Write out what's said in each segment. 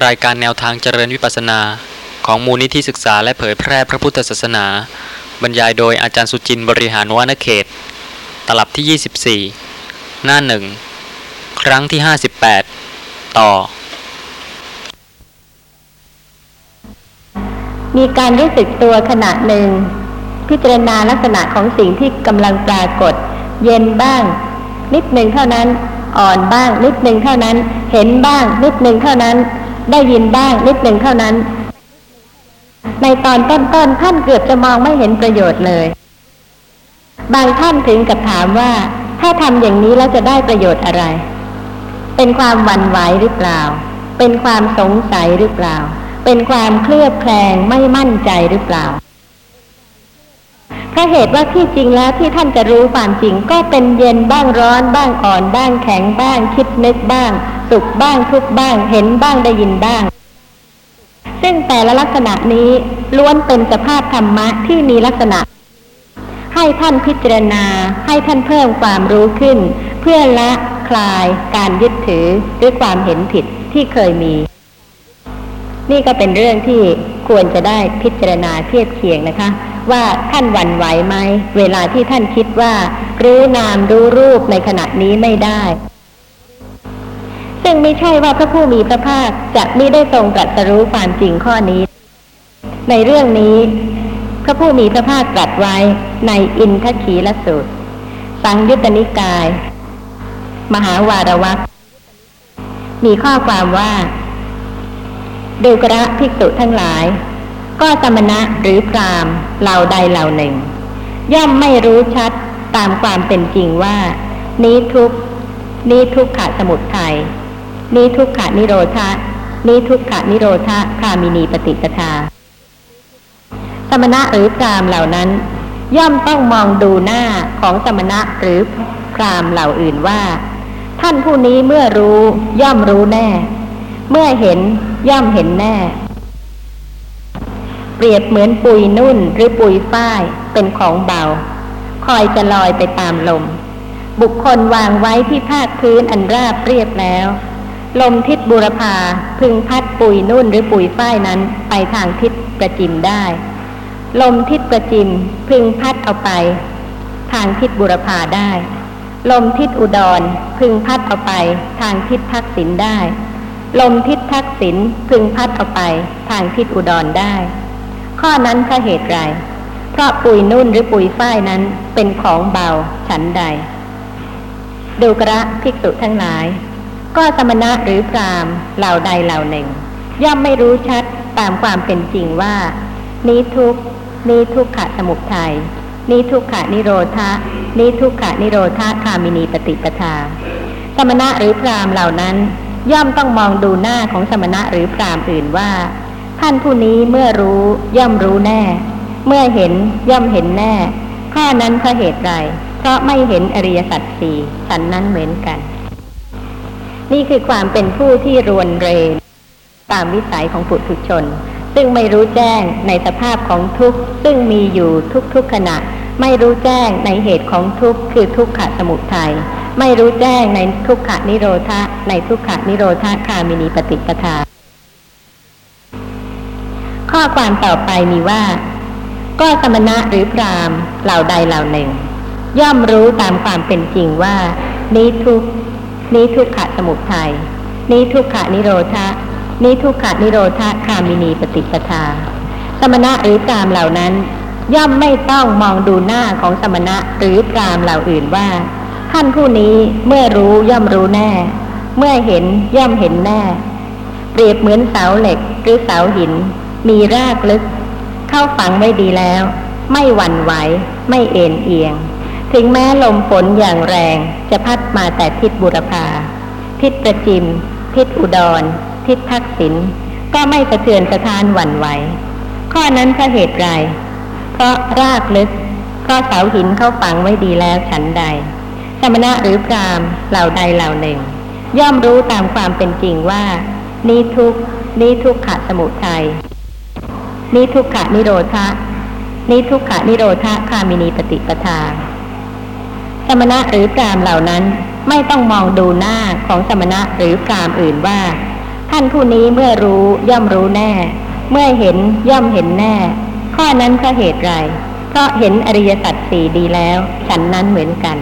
รายการแนวทางเจริญวิปัสนา ของมูลนิธิศึกษาและเผยแพร่พระพุทธศาสนา บรรยายโดยอาจารย์สุจินต์บริหารวานเขต ตลับที่ 24 หน้าหนึ่งครั้งที่ 58 ต่อ มีการรู้สึกตัวขณะหนึ่ง พิจารณาลักษณะของสิ่งที่กำลังปรากฏ เย็นบ้าง นิดหนึ่งเท่านั้นอ่อนบ้างนิดหนึ่งเท่านั้น เห็นบ้างนิดหนึ่งเท่านั้น ได้ยินบ้างนิดหนึ่งเท่านั้น ในตอนต้นๆท่านเกือบจะมองไม่เห็นประโยชน์เลย บางท่านถึงกับถามว่า ถ้าทำอย่างนี้แล้วจะได้ประโยชน์อะไร เป็นความหวั่นไหวหรือเปล่า เป็นความสงสัยหรือเปล่า เป็นความเคลือบแคลงไม่มั่นใจหรือเปล่า พราะเหตุว่าที่จริงแล้วที่ท่านจะรู้ความจริงก็เป็นเย็นบ้างร้อนบ้างอ่อนบ้างแข็งบ้าง คิดนึกบ้าง สุขบ้างทุกบ้าง เห็นบ้างได้ยินบ้าง ซึ่งแต่ละลักษณะนี้ล้วนเป็นสภาพธรรมะที่มีลักษณะ ให้ท่านพิจารณาให้ท่านเพิ่มความรู้ขึ้น เพื่อละคลายการยึดถือด้วยความเห็นผิดที่เคยมี นี่ก็เป็นเรื่องที่ควรจะได้พิจารณาเทียบเคียงนะคะ ว่าท่านหวั่นไหวไหมเวลาที่ท่านคิดว่า รู้นามรู้รูปในขณะนี้ไม่ได้ ซึ่งไม่ใช่ว่าพระผู้มีพระภาคจะไม่ได้ทรงตรัสรู้ความจริงข้อนี้ ในเรื่องนี้ พระผู้มีพระภาคตรัสไว้ในอินทขีลสูตร สังยุตตนิกาย มหาวารวักมีข้อความว่าดูกระภิกษุทั้งหลาย ก็สมณะหรือพรามเหล่าใดเหล่าหนึ่ง ย่อมไม่รู้ชัดตามความเป็นจริงว่า นี้ทุกนี้ทุกขะสมุทัยนี้ทุกขะนิโรธะนี้ทุกขะนิโรธะคามินีปฏิปทา สมณะหรือพรามเหล่านั้น ย่อมต้องมองดูหน้าของสมณะหรือพรามเหล่าอื่นว่า ท่านผู้นี้เมื่อรู้ย่อมรู้แน่ เมื่อเห็นย่อมเห็นแน่ เปรียบเหมือนปุยนุ่นหรือปุยฝ้ายเป็นของเบา คอยจะลอยไปตามลม บุคคลวางไว้ที่ภาคพื้นอันราบเรียบแล้ว ลมทิศบุรพาพึงพัดปุยนุ่นหรือปุยฝ้ายนั้นไปทางทิศประจิมได้ ลมทิศประจิมพึงพัดเอาไป ทางทิศบุรพาได้ ลมทิศอุดรพึงพัดเอาไปทางทิศทักษิณได้ ลมทิศทักษิณพึงพัดเอาไปทางทิศอุดรได้ ข้อนั้นเพราะเหตุไรเพราะปุยนุ่นหรือปุยฝ้ายนั้นเป็นของเบาฉันใด ดูกระภิกษุทั้งหลาย ก็สมณะหรือพรามเหล่าใดเหล่าหนึ่ง ย่อมไม่รู้ชัดตามความเป็นจริงว่า นี้ทุกนี้ทุกขะสมุทัยนี้ทุกขะนิโรธะนี้ทุกขะนิโรธาคามินีปฏิปทา สมณะหรือพรามเหล่านั้น ย่อมต้องมองดูหน้าของสมณะหรือพรามอื่นว่า ท่านผู้นี้เมื่อรู้ย่อมรู้แน่ เมื่อเห็นย่อมเห็นแน่ ข้อนั้นเพราะเหตุไร เพราะไม่เห็นอริยสัจสี่ฉันนั้นเหมือนกัน นี่คือความเป็นผู้ที่รวนเรตามวิสัยของปุถุชน ซึ่งไม่รู้แจ้งในสภาพของทุกข์ ซึ่งมีอยู่ทุกๆขณะ ไม่รู้แจ้งในเหตุของทุกข์คือทุกขะสมุทัยไม่รู้แจ้งในทุกขะนิโรธะในทุกขะนิโรธาคามินีปฏิปทา ข้อความต่อไปมีว่า ก็สมณะหรือพรามเหล่าใดเหล่าหนึ่ง ย่อมรู้ตามความเป็นจริงว่า นี้ทุกนี้ทุกขะสมุทัยนี้ทุกขะนิโรธะนี้ทุกขะนิโรธาคามินีปฏิปทา สมณะหรือพรามเหล่านั้น ย่อมไม่ต้องมองดูหน้าของสมณะหรือพรามเหล่าอื่นว่าท่านผู้นี้เมื่อรู้ย่อมรู้แน่ เมื่อเห็นย่อมเห็นแน่ เปรียบเหมือนเสาเหล็กหรือเสาหิน มีรากลึก เข้าฝังไว้ดีแล้ว ไม่หวั่นไหว ไม่เอ็นเอียง ถึงแม้ลมฝนอย่างแรงจะพัดมาแต่ทิศบุรพา ทิศประจิม ทิศอุดร ทิศทักษิณก็ไม่สะเทือนสะท้านหวั่นไหว ข้อนั้นเพราะเหตุไร เพราะรากลึก เพราะเสาหินเข้าฝังไว้ดีแล้วฉันใด สมณะหรือพรามเหล่าใดเหล่าหนึ่ง ย่อมรู้ตามความเป็นจริงว่า นี้ทุกนี้ทุกขะสมุทัย นี้ทุกขะนิโรธะนี้ทุกขะนิโรธาคามินีปฏิปทา สมณะหรือพรามเหล่านั้นไม่ต้องมองดูหน้าของสมณะหรือพรามอื่นว่า ท่านผู้นี้เมื่อรู้ย่อมรู้แน่ เมื่อเห็นย่อมเห็นแน่ ข้อนั้นเพราะเหตุไรเพราะเห็นอริยสัจสี่ดีแล้วฉันนั้นเหมือนกัน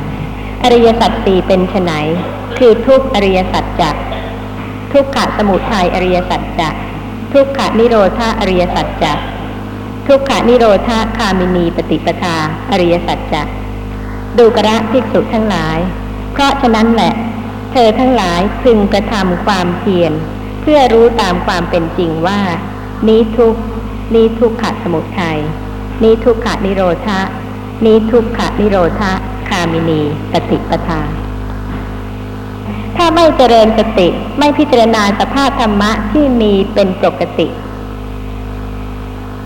อริยสัจสี่เป็นไนคือทุกอริยสัจจะทุกขะสมุทัยอริยสัจจะ ทุกขนิโรธาอริยสัจจะทุกขนิโรธาคามินีปฏิปทาอริยสัจจะดูกระภิกษุทั้งหลาย เพราะฉะนั้นแหละ เธอทั้งหลายพึงกระทำความเพียรเพื่อรู้ตามความเป็นจริงว่า นี้ทุกนี้ทุกขะสมุทัยนี้ทุกขะนิโรธานี้ทุกขะนิโรธาคามินีปฏิปทา ถ้าไม่เจริญสติไม่พิจารณาสภาพธรรมะที่มีเป็นปกติ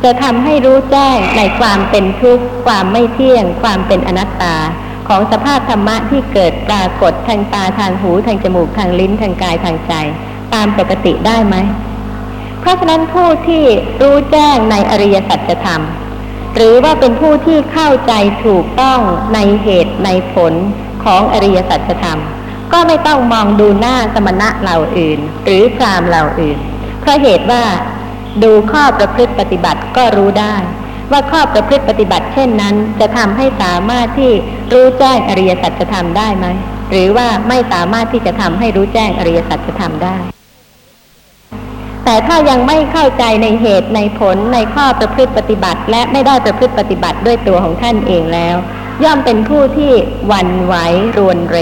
จะทำให้รู้แจ้งในความเป็นทุกข์ ความไม่เที่ยง ความเป็นอนัตตา ของสภาพธรรมะที่เกิดปรากฏทางตาทางหูทางจมูกทางลิ้นทางกายทางใจ ตามปกติได้ไหม เพราะฉะนั้นผู้ที่รู้แจ้งในอริยสัจธรรมหรือว่าเป็นผู้ที่เข้าใจถูกต้องในเหตุในผลของอริยสัจธรรม ก็ไม่ต้องมองดูหน้าสมณะเหล่าอื่น หรือพรามเหล่าอื่น เพราะเหตุว่าดูข้อประพฤติปฏิบัติก็รู้ได้ ว่าข้อประพฤติปฏิบัติเช่นนั้น จะทำให้สามารถที่รู้แจ้งอริยสัจธรรมได้ไหมหรือว่าไม่สามารถที่จะทำให้รู้แจ้งอริยสัจธรรมได้ แต่ถ้ายังไม่เข้าใจในเหตุในผลในข้อประพฤติปฏิบัติ และไม่ได้ประพฤติปฏิบัติด้วยตัวของท่านเองแล้ว ย่อมเป็นผู้ที่วันไหวรวนเร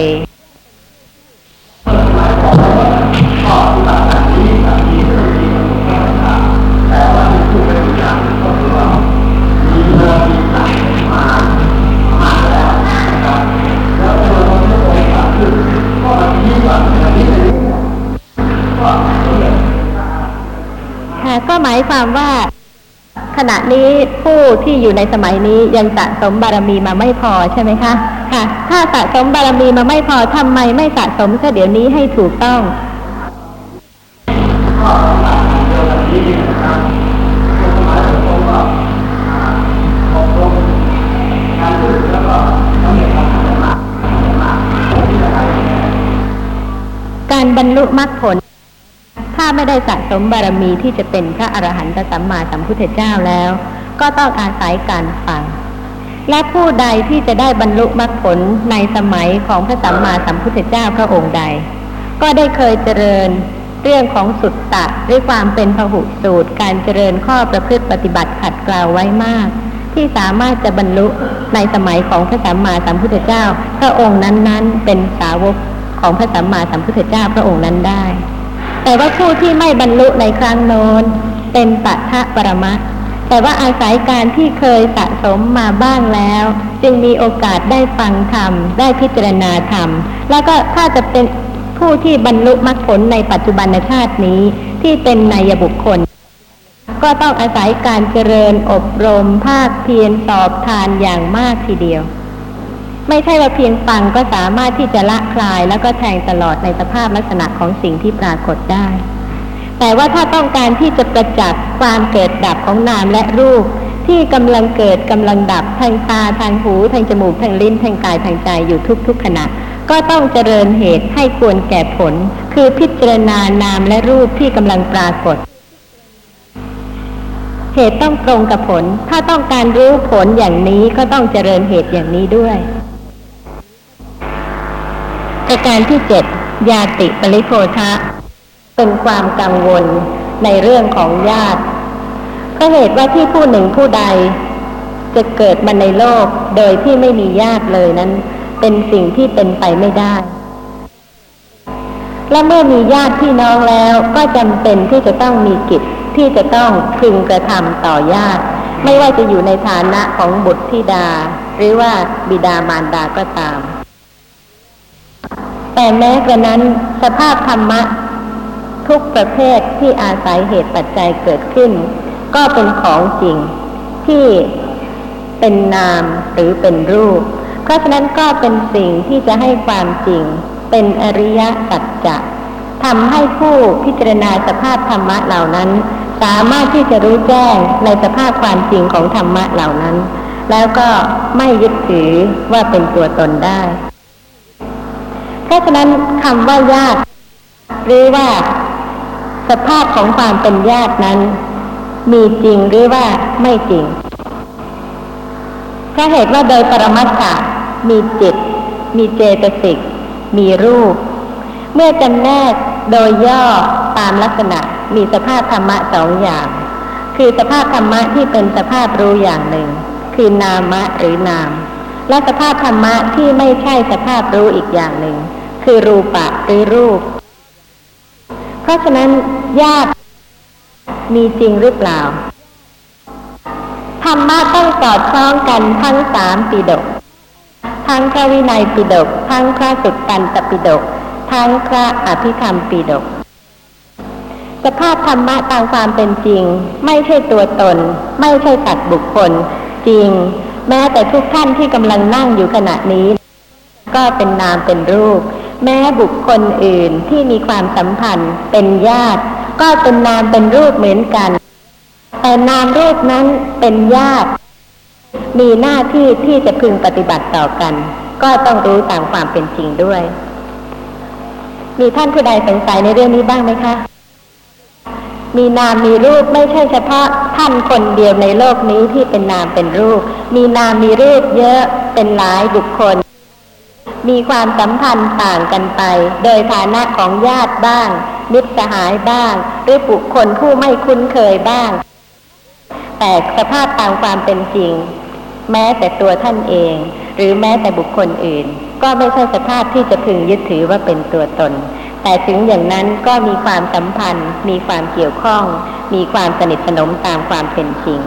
ณะนี้ผู้ที่อยู่ในสมัยนี้ยังสะสมบารมีมาไม่พอใช่ไหมคะค่ะ ถ้าสะสมบารมีมาไม่พอทำไมไม่สะสมซะเดี๋ยวนี้ให้ถูกต้องการบรรลุมรรคผล ไม่ได้สะสมบารมีที่จะเป็นพระอรหันตสัมมาสัมพุทธเจ้าแล้ว ก็ต้องอาศัยการฟัง และผู้ใดที่จะได้บรรลุมรรคผลในสมัยของพระสัมมาสัมพุทธเจ้าพระองค์ใด ก็ได้เคยเจริญเรื่องของสุตตะด้วยความเป็นพหุสูตร การเจริญข้อประพฤติปฏิบัติขัดเกลาไว้มาก ที่สามารถจะบรรลุในสมัยของพระสัมมาสัมพุทธเจ้า พระองค์นั้นๆ เป็นสาวกของพระสัมมาสัมพุทธเจ้าพระองค์นั้นได้ แต่ว่าผู้ที่ไม่บรรลุในครั้งโน้นเป็นปัทะปรมะ แต่ว่าอาศัยการที่เคยสะสมมาบ้างแล้ว จึงมีโอกาสได้ฟังธรรม ได้พิจารณาธรรม แล้วก็ถ้าจะเป็นผู้ที่บรรลุมรรคผลในปัจจุบันชาตินี้ที่เป็นนายบุคคล ก็ต้องอาศัยการเจริญอบรมภาคเพียรสอบทานอย่างมากทีเดียว ไม่ใช่ว่าเพียงฟังก็สามารถที่จะละคลายแล้วก็แทงตลอดในสภาพลักษณะของสิ่งที่ปรากฏได้ แต่ว่าถ้าต้องการที่จะประจักษ์ความเกิดดับของนามและรูป ที่กำลังเกิดกำลังดับทางตาทางหูทางจมูกทางลิ้นทางกายทางใจอยู่ทุกๆขณะ ก็ต้องเจริญเหตุให้ควรแก่ผล คือพิจารณานามและรูปที่กำลังปรากฏเหตุต้องตรงกับผล ถ้าต้องการรู้ผลอย่างนี้ก็ต้องเจริญเหตุอย่างนี้ด้วย ประการที่เจ็ดยาติปริโภทะ เป็นความกังวลในเรื่องของญาติเพราะเหตุว่าที่ผู้หนึ่งผู้ใด จะเกิดมาในโลกโดยที่ไม่มีญาติเลยนั้น เป็นสิ่งที่เป็นไปไม่ได้ และเมื่อมีญาติพี่น้องแล้วก็จำเป็นที่จะต้องมีกิจที่จะต้องพึงกระทำต่อญาติ ไม่ว่าจะอยู่ในฐานะของบุตรธิดา หรือว่าบิดามารดาก็ตาม แต่แม้กระนั้นสภาพธรรมะ ทุกประเภทที่อาศัยเหตุปัจจัยเกิดขึ้น ก็เป็นของจริงที่เป็นนามหรือเป็นรูป เพราะฉะนั้นก็เป็นสิ่งที่จะให้ความจริง เป็นอริยสัจจะทำให้ผู้พิจารณาสภาพธรรมะเหล่านั้น สามารถที่จะรู้แจ้งในสภาพความจริงของธรรมะเหล่านั้น แล้วก็ไม่ยึดถือว่าเป็นตัวตนได้ ราะฉะนั้นคำว่าญาติหรือว่าสภาพของความเป็นญาตินั้น มีจริงหรือว่าไม่จริงเพราะเหตุว่าโดยปรมัตถะมีจิต มีเจตสิก มีรูป เมื่อจำแนกโดยย่อตามลักษณะมีสภาพธรรมะสองอย่าง คือสภาพธรรมะที่เป็นสภาพรู้อย่างหนึ่ง คือนามะหรือนาม และสภาพธรรมะที่ไม่ใช่สภาพรู้อีกอย่างหนึ่ง คือรูปะหรือรูป เพราะฉะนั้นญาติมีจริงหรือเปล่า ธรรมะต้องสอดคล้องกันทั้งสามปิฎกทั้งพระวินัยปิฎกทั้งพระสุตตันตปิฎกทั้งพระอภิธรรมปิฎกสภาพธรรมะตามความเป็นจริง ไม่ใช่ตัวตน ไม่ใช่สัตว์บุคคล จริง แม้แต่ทุกท่านที่กำลังนั่งอยู่ขณะนี้ ก็เป็นนามเป็นรูป แม้บุคคลอื่นที่มีความสัมพันธ์เป็นญาติ ก็เป็นนามเป็นรูปเหมือนกัน แต่นามรูปนั้นเป็นญาติ มีหน้าที่ที่จะพึงปฏิบัติต่อกัน ก็ต้องรู้ตามความเป็นจริงด้วย มีท่านผู้ใดสงสัยในเรื่องนี้บ้างไหมคะมีนามมีรูปไม่ใช่เฉพาะท่านคนเดียวในโลกนี้ที่เป็นนามเป็นรูป มีนามมีรูปเยอะเป็นหลายบุคคล มีความสัมพันธ์ต่างกันไป โดยฐานะของญาติบ้าง มิตรสหายบ้าง หรือบุคคลผู้ไม่คุ้นเคยบ้าง แต่สภาพตามความเป็นจริง แม้แต่ตัวท่านเอง หรือแม้แต่บุคคลอื่น ก็ไม่ใช่สภาพที่จะพึงยึดถือว่าเป็นตัวตน แต่ถึงอย่างนั้นก็มีความสัมพันธ์ มีความเกี่ยวข้อง มีความสนิทสนมตามความเป็นจริง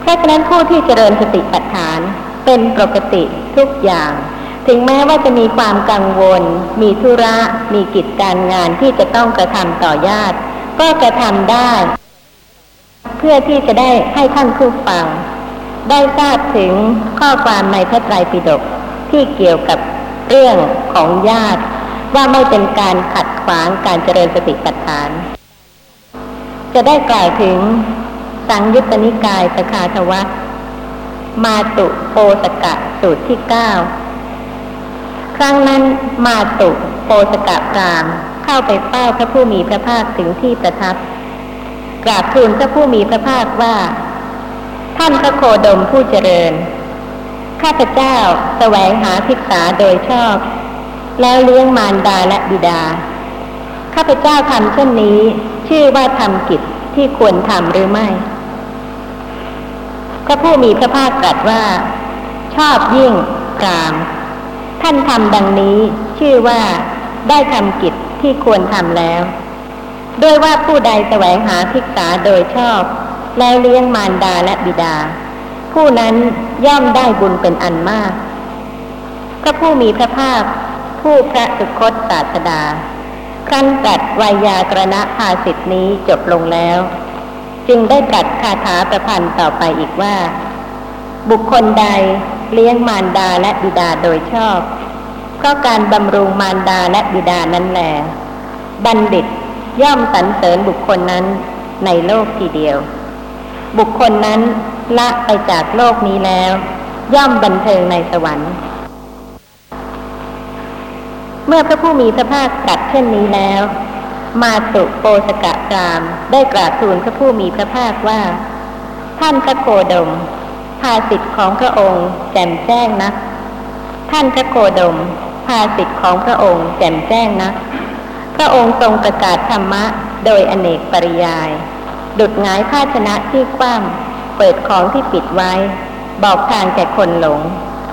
เพราะฉะนั้นผู้ที่เจริญสติปัฏฐาน เป็นปกติทุกอย่าง ถึงแม้ว่าจะมีความกังวล มีธุระ มีกิจการงานที่จะต้องกระทำต่อญาติ ก็กระทำได้ เพื่อที่จะได้ให้ท่านผู้ฟัง ได้ทราบถึงข้อความในพระไตรปิฎกที่เกี่ยวกับเรื่องของญาติ ว่าไม่เป็นการขัดขวางการเจริญสติปัฏฐาน จะได้กล่าวถึงสังยุตตนิกายสคาทวัต มาตุโปสกะสูตรที่เก้าครั้งนั้นมาตุโปสกะพรามเข้าไปเฝ้าพระผู้มีพระภาคถึงที่ประทับ กราบทูลพระผู้มีพระภาคว่า ท่านพระโคดมผู้เจริญ ข้าพเจ้าแสวงหาภิกษาโดยชอบ แล้วเลี้ยงมารดาและบิดา ข้าพเจ้าทำเช่นนี้ ชื่อว่าทำกิจที่ควรทำหรือไม่ ระผู้มีพระภาคตรัสว่า ชอบยิ่งพราม ท่านทำดังนี้ชื่อว่าได้ทำกิจที่ควรทำแล้ว ด้วยว่าผู้ใดแสวงหาภิกษาโดยชอบ แล้วเลี้ยงมารดาและบิดา ผู้นั้นย่อมได้บุญเป็นอันมาก พระผู้มีพระภาค ผู้พระสุคตศาสดาครั้นตรัสวายากรณภาสิทธินี้จบลงแล้ว จึงได้ตรัสคาถาประพันธ์ต่อไปอีกว่า บุคคลใดเลี้ยงมารดาและบิดาโดยชอบ เพราะการบำรุงมารดาและบิดานั้นแหลบัณฑิตย่อมสรรเสริญบุคคลนั้นในโลกทีเดียว บุคคลนั้นละไปจากโลกนี้แล้ว ย่อมบันเทิงในสวรรค์ เมื่อพระผู้มีพระภาคตรัสเช่นนี้แล้ว มาตุโปสกะกราม ได้กราบทูลพระผู้มีพระภาคว่า ท่านพระโคดม ภาสิทธิ์ของพระองค์ แจ่มแจ้งนะท่านพระโคดม ภาสิทธิ์ของพระองค์ แจ่มแจ้งนะพระองค์ทรงประกาศธรรมะ โดยอเนกปริยาย ดุดงายภาชนะที่คว่ำเปิดของที่ปิดไว้ บอกทางแก่คนหลง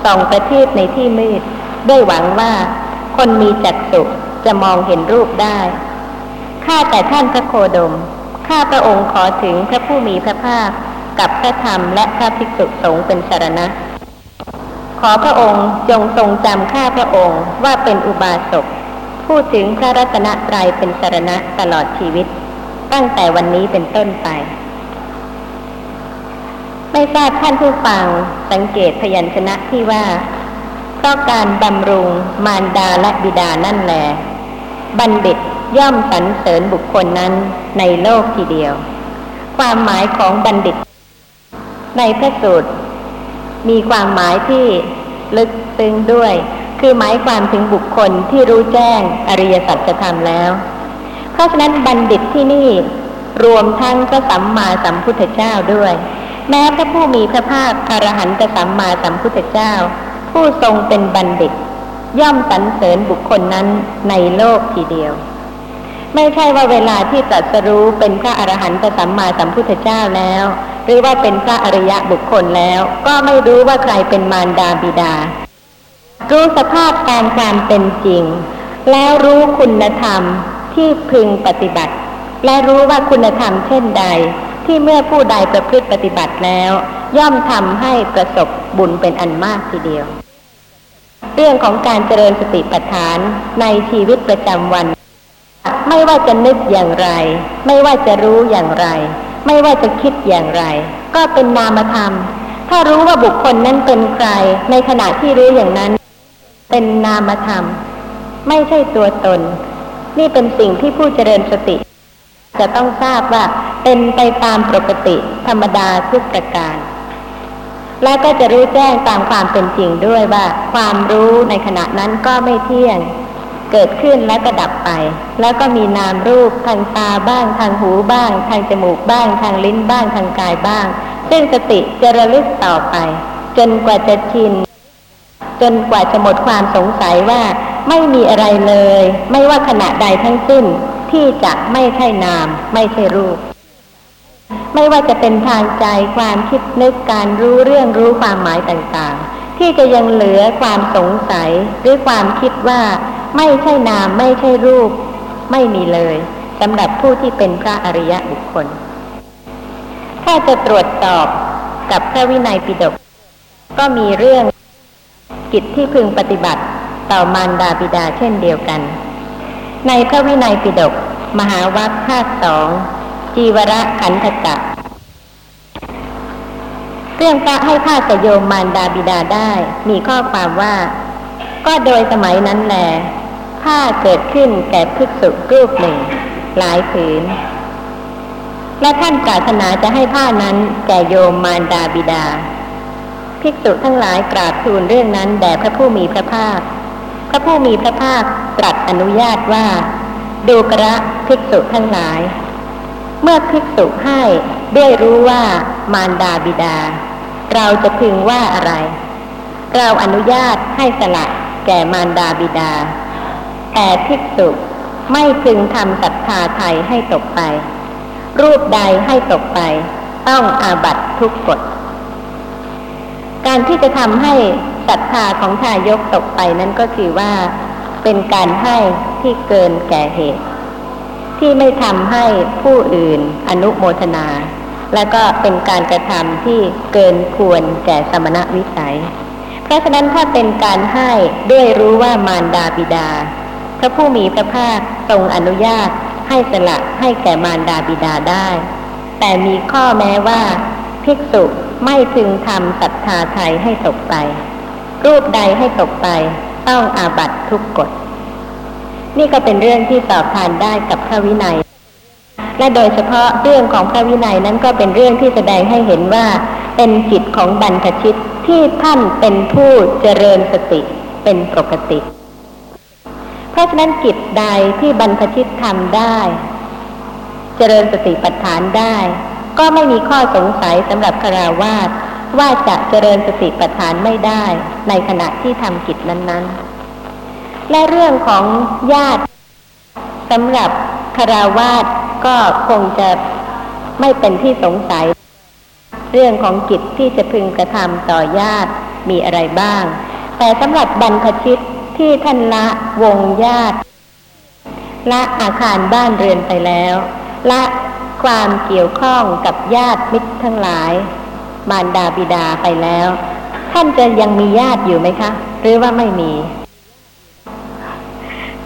ส่องประทีปในที่มืด ด้วยหวังว่า คนมีจักษุจะมองเห็นรูปได้ ข้าแต่ท่านพระโคดม ข้าพระองค์ขอถึงพระผู้มีพระภาคกับพระธรรมและพระภิกษุสงฆ์เป็นสารณะ ขอพระองค์จงทรงจำข้าพระองค์ว่าเป็นอุบาสกพูดถึงพระรัตนตรัยเป็นสารณะตลอดชีวิต ตั้งแต่วันนี้เป็นต้นไป ไม่ทราบท่านผู้ฟังสังเกตพยัญชนะที่ว่าเพราะการบำรุงมารดาและบิดานั่นแหลบัณฑิต ย่อมสรรเสริญบุคคลนั้นในโลกทีเดียว ความหมายของบัณฑิต ในพระสูตร มีความหมายที่ลึกซึ้งด้วย คือหมายความถึงบุคคลที่รู้แจ้งอริยสัจธรรมแล้ว เพราะฉะนั้นบัณฑิตที่นี่รวมทั้งพระสัมมาสัมพุทธเจ้าด้วย แม้พระผู้มีพระภาคอรหันตสัมมาสัมพุทธเจ้า ผู้ทรงเป็นบัณฑิต ย่อมสรรเสริญบุคคลนั้นในโลกทีเดียว ไม่ใช่ว่าเวลาที่ตรัสรู้เป็นพระอรหันตสัมมาสัมพุทธเจ้าแล้ว หรือว่าเป็นพระอริยะบุคคลแล้ว ก็ไม่รู้ว่าใครเป็นมารดาบิดา รู้สภาพการความเป็นจริง แล้วรู้คุณธรรมที่พึงปฏิบัติ และรู้ว่าคุณธรรมเช่นใด ที่เมื่อผู้ใดประพฤติปฏิบัติแล้ว ย่อมทำให้ประสบบุญเป็นอันมากทีเดียว เรื่องของการเจริญสติปัฏฐานในชีวิตประจำวัน ไม่ว่าจะนึกอย่างไร ไม่ว่าจะรู้อย่างไร ไม่ว่าจะคิดอย่างไร ก็เป็นนามธรรม ถ้ารู้ว่าบุคคลนั้นเป็นใคร ในขณะที่รู้อย่างนั้น เป็นนามธรรม ไม่ใช่ตัวตน นี่เป็นสิ่งที่ผู้เจริญสติ จะต้องทราบว่าเป็นไปตามปกติ ธรรมดาทุกประการ และก็จะรู้แจ้งตามความเป็นจริงด้วยว่า ความรู้ในขณะนั้นก็ไม่เที่ยง เกิดขึ้นแล้วก็ดับไป แล้วก็มีนามรูปทางตาบ้างทางหูบ้าง ทางจมูกบ้าง ทางลิ้นบ้างทางกายบ้าง ซึ่งสติจะระลึกต่อไป จนกว่าจะชิน จนกว่าจะหมดความสงสัยว่าไม่มีอะไรเลย ไม่ว่าขณะใดทั้งสิ้นที่จะไม่ใช่นาม ไม่ใช่รูป ไม่ว่าจะเป็นทางใจความคิดนึกการรู้เรื่องรู้ความหมายต่างๆ ที่จะยังเหลือความสงสัยหรือความคิดว่า ไม่ใช่นามไม่ใช่รูป ไม่มีเลยสำหรับผู้ที่เป็นพระอริยะบุคคล ถ้าจะตรวจสอบกับพระวินัยปิฎกก็มีเรื่องกิจที่พึงปฏิบัติต่อมารดาบิดาเช่นเดียวกัน ในพระวินัยปิฎกมหาวัคภาคสองจีวรขันธกะเรื่องพระให้ผ้าสยโยมมารดาบิดาได้ มีข้อความว่า ก็โดยสมัยนั้นแหลผ้าเกิดขึ้นแก่ภิกษุรูปหนึ่ง หลายผืน และท่านปรารถนาจะให้ผ้านั้นแก่โยมมารดาบิดา ภิกษุทั้งหลายกราบทูลเรื่องนั้นแด่พระผู้มีพระภาค พระผู้มีพระภาคตรัสอนุญาตว่า ดูกระภิกษุทั้งหลาย เมื่อภิกษุให้ด้วยรู้ว่ามารดาบิดา เราจะพึงว่าอะไรเราอนุญาตให้สละ แก่มารดาบิดา แต่ภิกษุไม่พึงทำศรัทธาไทยให้ตกไป รูปใดให้ตกไป ต้องอาบัตทุกกฎ การที่จะทำให้ศรัทธาของทายกตกไปนั้นก็คือว่า เป็นการให้ที่เกินแก่เหตุ ที่ไม่ทำให้ผู้อื่นอนุโมทนา และก็เป็นการกระทำที่เกินควรแก่สมณวิสัย เพราะฉะนั้นถ้าเป็นการให้ด้วยรู้ว่ามารดาบิดา พระผู้มีพระภาคทรงอนุญาตให้สละให้แก่มารดาบิดาได้ แต่มีข้อแม้ว่า ภิกษุไม่พึงทำศรัทธาไทยให้ตกไป รูปใดให้ตกไปต้องอาบัตทุกกฎ นี่ก็เป็นเรื่องที่สอบทานได้กับพระวินัย และโดยเฉพาะเรื่องของพระวินัยนั้นก็เป็นเรื่องที่แสดงให้เห็นว่าเป็นจิตของบรรพชิต ที่ท่านเป็นผู้เจริญสติเป็นปกติ เพราะฉะนั้นกิจใดที่บรรพชิตทำได้ เจริญสติปัฏฐานได้ ก็ไม่มีข้อสงสัยสำหรับคาราวาสว่าจะเจริญสติปัฏฐานไม่ได้ในขณะที่ทำกิจนั้นๆ และเรื่องของญาติสำหรับคาราวาสก็คงจะไม่เป็นที่สงสัย เรื่องของกิจที่จะพึงกระทำต่อญาติมีอะไรบ้าง แต่สำหรับบรรพชิตที่ท่านละวงญาติ ละอาคารบ้านเรือนไปแล้ว ละความเกี่ยวข้องกับญาติมิตรทั้งหลาย มารดาบิดาไปแล้ว ท่านจะยังมีญาติอยู่ไหมคะ หรือว่าไม่มี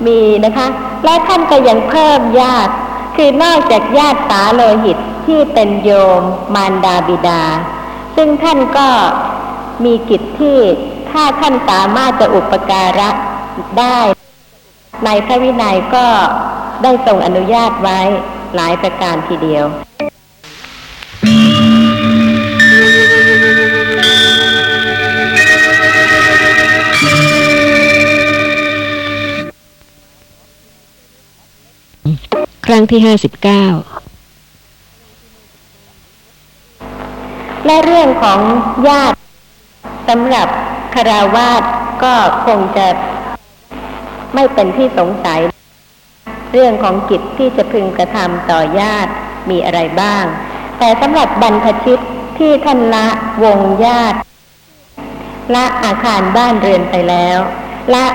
มีนะคะ และท่านก็ยังเพิ่มญาติ คือนอกจากญาติสาโลหิต ที่เป็นโยมมารดาบิดา ซึ่งท่านก็มีกิจที่ถ้าท่านสามารถจะอุปการะได้ ในพระวินัยก็ได้ทรงอนุญาตไว้หลายประการทีเดียวใรั้งที่ห้าสิบเก้า และเรื่องของญาติสำหรับคาราวาสก็คงจะไม่เป็นที่สงสัย เรื่องของกิจที่จะพึงกระทำต่อญาติมีอะไรบ้าง แต่สำหรับบรรพชิตที่ท่านละวงญาติ ละอาคารบ้านเรือนไปแล้ว ละ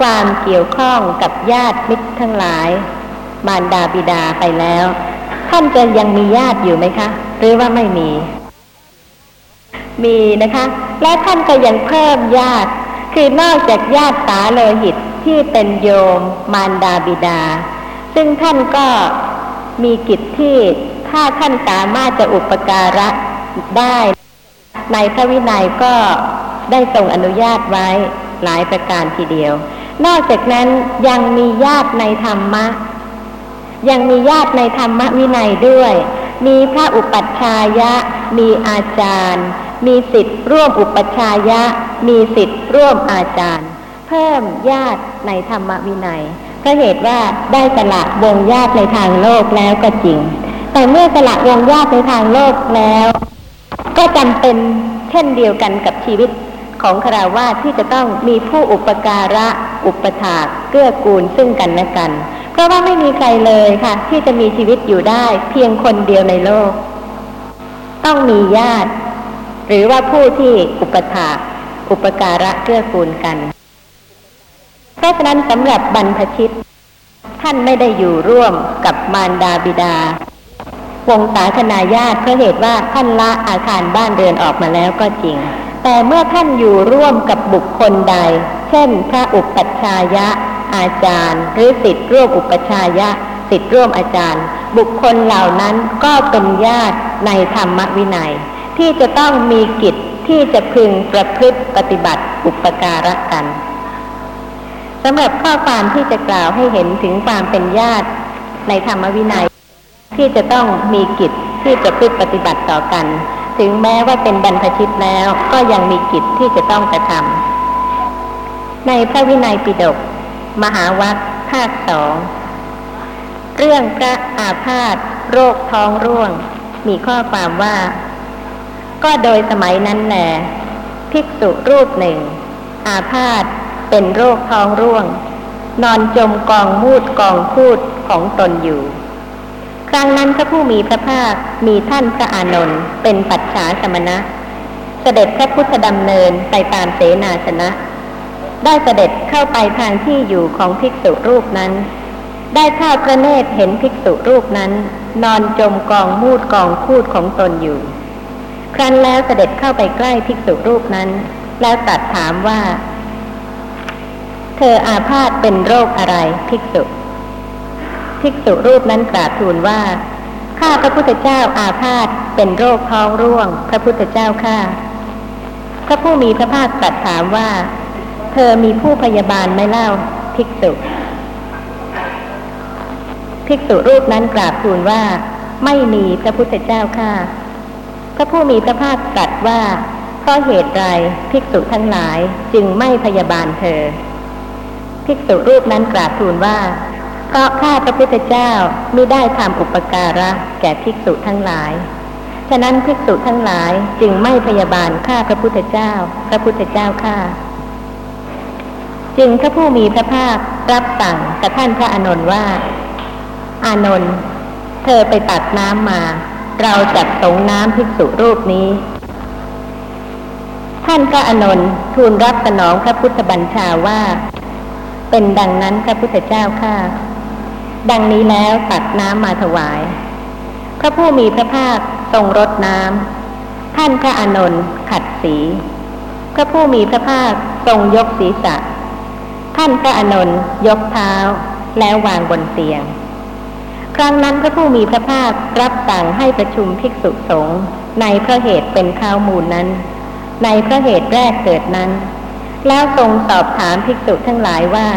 ความเกี่ยวข้องกับญาติมิตรทั้งหลาย มารดาบิดาไปแล้ว ท่านจะยังมีญาติอยู่ไหมคะ หรือว่าไม่มี มีนะคะ และท่านก็ยังเพิ่มญาติ คือนอกจากญาติสาโลหิตที่เป็นโยมมารดาบิดา ซึ่งท่านก็มีกิจที่ถ้าท่านสามารถจะอุปการะได้ ในพระวินัยก็ได้ทรงอนุญาตไว้หลายประการทีเดียว นอกจากนั้นยังมีญาติในธรรมะ ยังมีญาติในธรรมวินัยด้วย มีพระอุปัชฌายะ มีอาจารย์มีสิทธิ์ร่วมอุปชายะ มีสิทธิ์ร่วมอาจารย์ เพิ่มญาติในธรรมวินัยเพราะเหตุว่าได้สละวงญาติในทางโลกแล้วก็จริง แต่เมื่อสละวงญาติในทางโลกแล้ว ก็จำเป็นเช่นเดียวกันกับชีวิตของคราวาสที่จะต้องมีผู้อุปการะอุปถากเกื้อกูลซึ่งกันและกัน เพราะว่าไม่มีใครเลยค่ะ ที่จะมีชีวิตอยู่ได้เพียงคนเดียวในโลก ต้องมีญาติ หรือว่าผู้ที่อุปถาอุปการะเกื้อกูลกัน เพราะฉะนั้นสำหรับบรรพชิต ท่านไม่ได้อยู่ร่วมกับมารดาบิดา วงศาคณาญาติเพราะเหตุว่าท่านละอาคารบ้านเรือนออกมาแล้วก็จริง แต่เมื่อท่านอยู่ร่วมกับบุคคลใด เช่น พระอุปัชฌายะ อาจารย์ หรือสิทธิร่วมอุปัชฌายะสิทธิร่วมอาจารย์ บุคคลเหล่านั้นก็เป็นญาติในธรรมวินัย ที่จะต้องมีกิจที่จะพึงประพฤติปฏิบัติอุปการะกันสำหรับข้อความที่จะกล่าวให้เห็นถึงความเป็นญาติในธรรมวินัย ที่จะต้องมีกิจที่จะพึ่งปฏิบัติต่อกัน ถึงแม้ว่าเป็นบรรพชิตแล้วก็ยังมีกิจที่จะต้องกระทำในพระวินัยปิฎกมหาวัคภาคสองเรื่องพระอาพาธโรคท้องร่วง มีข้อความว่า ก็โดยสมัยนั้นแหลภิกษุรูปหนึ่ง อาพาธเป็นโรคท้องร่วง นอนจมกองมูดกองพูดของตนอยู่ ครั้งนั้นพระผู้มีพระภาคมีท่านพระอานนท์เป็นปัจฉาสมณะ เสด็จพระพุทธดำเนินไปตามเสนาสนะ ได้เสด็จเข้าไปทางที่อยู่ของภิกษุรูปนั้น ได้ทอดพระเนตรเห็นภิกษุรูปนั้น นอนจมกองมูดกองพูดของตนอยู่ ครั้นแล้วเสด็จเข้าไปใกล้ภิกษุรูปนั้น แล้วตรัสถามว่า เธออาพาธเป็นโรคอะไรภิกษุ ภิกษุรูปนั้นกราบทูลว่า ข้าพระพุทธเจ้าอาพาธเป็นโรคท้องร่วง พระพุทธเจ้าข้าพระผู้มีพระภาคตรัสถามว่า เธอมีผู้พยาบาลไหมเล่า ภิกษุ ภิกษุรูปนั้นกราบทูลว่า ไม่มีพระพุทธเจ้าข้า พระผู้มีพระภาคตรัสว่าเพราะเหตุไรภิกษุทั้งหลายจึงไม่พยาบาลเธอ ภิกษุรูปนั้นกราบทูลว่า เพราะข้าพระพุทธเจ้าไม่ได้ทำอุปการะแก่ภิกษุทั้งหลาย ฉะนั้นภิกษุทั้งหลายจึงไม่พยาบาลข้าพระพุทธเจ้า พระพุทธเจ้าข้าจึงพระผู้มีพระภาครับสั่งกับท่านพระอานนท์ว่า อานนท์เธอไปตักน้ำมา เราจัดสงน้ำภิกษุรูปนี้ ท่านพระอนนท์ทูลรับสนองพระพุทธบัญชาว่า เป็นดังนั้นพระพุทธเจ้าข้าดังนี้แล้วตักน้ำมาถวาย พระผู้มีพระภาคทรงรดน้ำท่านพระอนนท์ขัดสี พระผู้มีพระภาคทรงยกศีรษะ ท่านพระอนนท์ยกเท้าแล้ววางบนเตียง ครั้งนั้นพระผู้มีพระภาครับสั่งให้ประชุมภิกษุสงฆ์ในพระเหตุเป็นข้าวมูลนั้น ในพระเหตุแรกเกิดนั้น แล้วทรงสอบถามภิกษุทั้งหลายว่า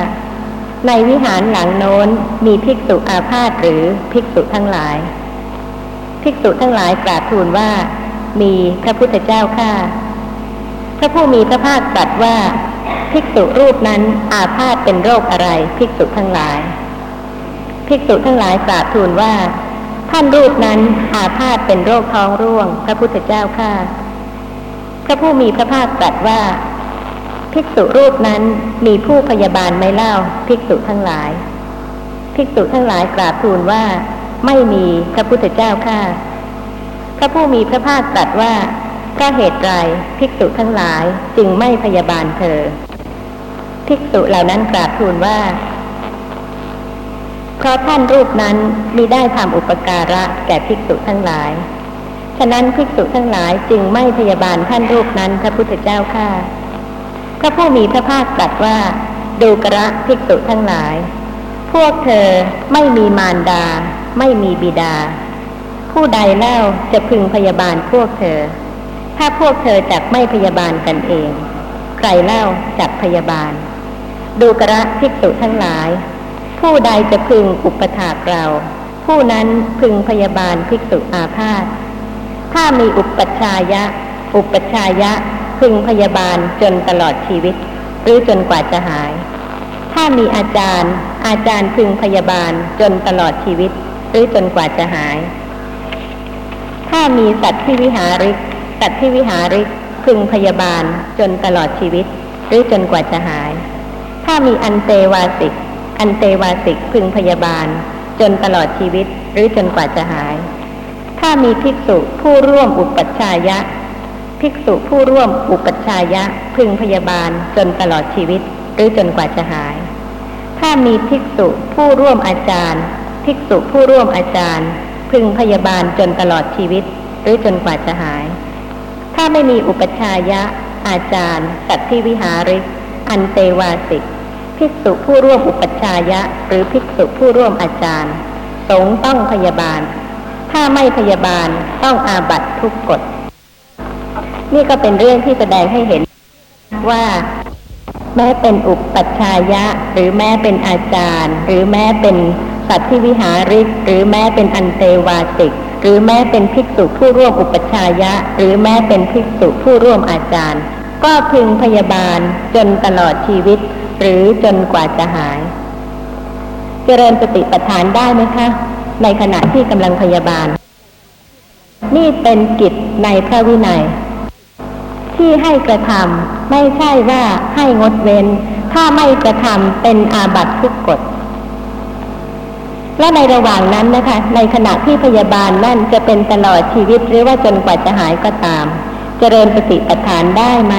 ในวิหารหลังโน้นมีภิกษุอาพาธหรือภิกษุทั้งหลาย ภิกษุทั้งหลายกราบทูลว่า มีพระพุทธเจ้าข้าพระผู้มีพระภาคตรัสว่า ภิกษุรูปนั้นอาพาธเป็นโรคอะไร ภิกษุทั้งหลาย ภิกษุทั้งหลายกราบทูลว่า ท่านรูปนั้นอาพาธเป็นโรคท้องร่วง พระพุทธเจ้าข้าพระผู้มีพระภาคตรัสว่า ภิกษุรูปนั้นมีผู้พยาบาลไหม่เล่า ภิกษุทั้งหลาย ภิกษุทั้งหลายกราบทูลว่า ไม่มีพระพุทธเจ้าข้าพระผู้มีพระภาคตรัสว่าเพระเหตุไรภิกษุทั้งหลายจึงไม่พยาบาลเธอ ภิกษุเหล่านั้นกราบทูลว่า เพราะท่านรูปนั้นมีได้ทำอุปการะแก่ภิกษุทั้งหลาย ฉะนั้นภิกษุทั้งหลายจึงไม่พยาบาลท่านรูปนั้นพระพุทธเจ้าข้าพระผู้มีพระภาคตรัสว่า ดูกระภิกษุทั้งหลาย พวกเธอไม่มีมารดา ไม่มีบิดา ผู้ใดเล่าจะพึงพยาบาลพวกเธอ ถ้าพวกเธอจักไม่พยาบาลกันเอง ใครเล่าจักพยาบาล ดูกระภิกษุทั้งหลาย ผู้ใดจะพึงอุปถากเรา ผู้นั้นพึงพยาบาลภิกษุอาพาธถ้ามีอุปชายะ อุปชายะพึงพยาบาลจนตลอดชีวิต หรือจนกว่าจะหาย ถ้ามีอาจารย์ อาจารย์พึงพยาบาลจนตลอดชีวิต หรือจนกว่าจะหาย ถ้ามีสัตว์ที่วิหาริก สัตว์ที่วิหาริกพึงพยาบาลจนตลอดชีวิต หรือจนกว่าจะหาย ถ้ามีอันเตวาสิก อันเตวาสิกพึงพยาบาล จนตลอดชีวิตหรือจนกว่าจะหาย ถ้ามีภิกษุผู้ร่วมอุปัชฌายะ ภิกษุผู้ร่วมอุปัชฌายะพึงพยาบาลจนตลอดชีวิตหรือจนกว่าจะหาย ถ้ามีภิกษุผู้ร่วมอาจารย์ ภิกษุผู้ร่วมอาจารย์ พึงพยาบาลจนตลอดชีวิต หรือจนกว่าจะหาย ถ้าไม่มีอุปชฌายะ อาจารย์สัตว์ที่วิหาริก อันเตวาสิก ภิกษุผู้ร่วมอุปัชฌายะ หรือภิกษุผู้ร่วมอาจารย์ สงต้องพยาบาล ถ้าไม่พยาบาลต้องอาบัตทุกกฎ นี่ก็เป็นเรื่องที่แสดงให้เห็นว่าแม้เป็นอุปัชฌายะ หรือแม้เป็นอาจารย์ หรือแม้เป็นสัตว์ที่วิหาริก หรือแม้เป็นอันเตวาสิก หรือแม้เป็นภิกษุผู้ร่วมอุปัชฌายะ หรือแม้เป็นภิกษุผู้ร่วมอาจารย์ ก็พึงพยาบาลจนตลอดชีวิต หรือจนกว่าจะหาย เจริญสติปัฏฐานได้ไหมคะ ในขณะที่กำลังพยาบาล นี่เป็นกิจในพระวินัย ที่ให้กระทำไม่ใช่ว่าให้งดเว้น ถ้าไม่กระทำเป็นอาบัติทุกกฎและในระหว่างนั้นนะคะ ในขณะที่พยาบาลนั่นจะเป็นตลอดชีวิตหรือว่าจนกว่าจะหายก็ตามเจริญสติปัฏฐานได้ไหม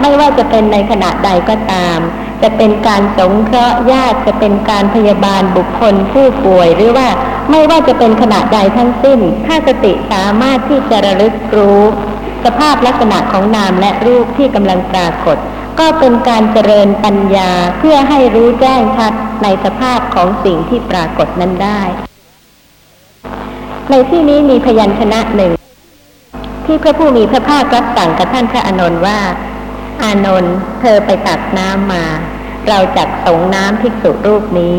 ไม่ว่าจะเป็นในขณะใดก็ตาม จะเป็นการสงเคราะห์ญาติจะเป็นการพยาบาลบุคคลผู้ป่วย หรือว่าไม่ว่าจะเป็นขณะใดทั้งสิ้น ถ้าสติสามารถที่จะระลึกรู้สภาพลักษณะของนามและรูปที่กำลังปรากฏ ก็เป็นการเจริญปัญญาเพื่อให้รู้แจ้งชัดในสภาพของสิ่งที่ปรากฏนั้นได้ ในที่นี้มีพยัญชนะหนึ่งที่พระผู้มีพระภาครับสั่งกับท่านพระอานนท์ว่า อานนท์เธอไปตักน้ำมา เราจักสงน้ำภิกษุรูปนี้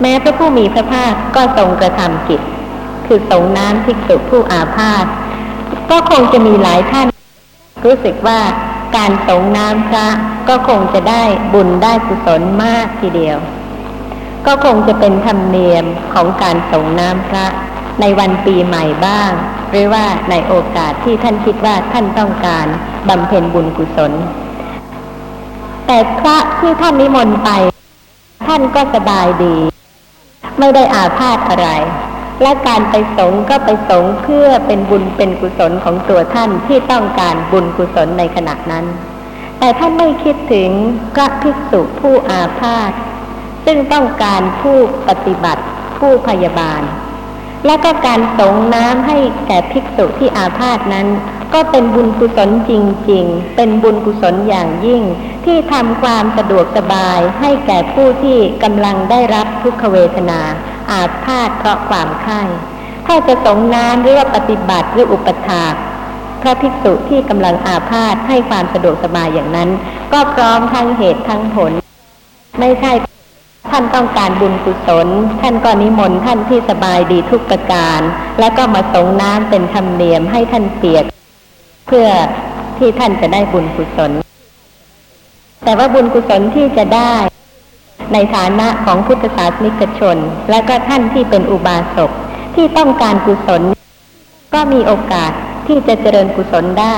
แม้พระผู้มีพระภาคก็ทรงกระทำกิจ คือสงน้ำภิกษุผู้อาพาธก็คงจะมีหลายท่าน รู้สึกว่าการสงน้ำพระก็คงจะได้บุญได้กุศลมากทีเดียว ก็คงจะเป็นธรรมเนียมของการสงน้ำพระในวันปีใหม่บ้าง หรือว่าในโอกาสที่ท่านคิดว่าท่านต้องการบำเพ็ญบุญกุศล แต่พระที่ท่านนิมนต์ไป ท่านก็สบายดี ไม่ได้อาพาธอะไร และการไปสงฆ์ก็ไปสงฆ์เพื่อเป็นบุญเป็นกุศลของตัวท่านที่ต้องการบุญกุศลในขณะนั้น แต่ท่านไม่คิดถึงพระภิกษุผู้อาพาธซึ่งต้องการผู้ปฏิบัติผู้พยาบาล และก็การสงน้ำให้แก่ภิกษุที่อาพาธนั้น ก็เป็นบุญกุศลจริง ๆ เป็นบุญกุศลอย่างยิ่ง ที่ทำความสะดวกสบายให้แก่ผู้ที่กำลังได้รับทุกขเวทนา อาพาธเพราะความไข้ถ้าจะสงน้ำหรือว่าปฏิบัติหรืออุปถากพระภิกษุที่กำลังอาพาธให้ความสะดวกสบายอย่างนั้น ก็พร้อมทั้งเหตุทั้งผล ไม่ใช่ ท่านต้องการบุญกุศล ท่านก็นิมนต์ท่านที่สบายดีทุกประการ แล้วก็มาสงน้ำเป็นธรรมเนียมให้ท่านเปียก เพื่อที่ท่านจะได้บุญกุศล แต่ว่าบุญกุศลที่จะได้ ในฐานะของพุทธศาสนิกชน และก็ท่านที่เป็นอุบาสกที่ต้องการกุศล ก็มีโอกาสที่จะเจริญกุศลได้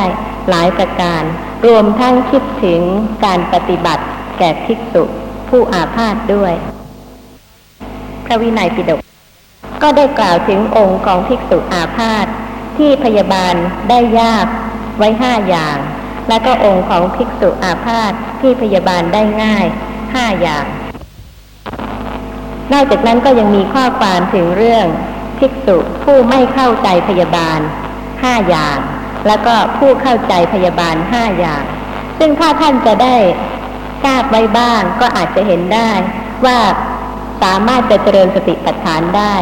หลายประการ รวมทั้งคิดถึงการปฏิบัติแก่ภิกษุ ผู้อาพาธด้วย พระวินัยปิฎกก็ได้กล่าวถึงองค์ของภิกษุอาพาธที่พยาบาลได้ยากไว้ห้าอย่าง และก็องค์ของภิกษุอาพาธที่พยาบาลได้ง่ายห้าอย่าง นอกจากนั้นก็ยังมีข้อความถึงเรื่องภิกษุผู้ไม่เข้าใจพยาบาลห้าอย่าง แล้วก็ผู้เข้าใจพยาบาลห้าอย่าง ซึ่งถ้าท่านจะได้ ทราบไว้บ้าง ก็อาจจะเห็นได้ว่าสามารถจะเจริญสติปัฏฐานได้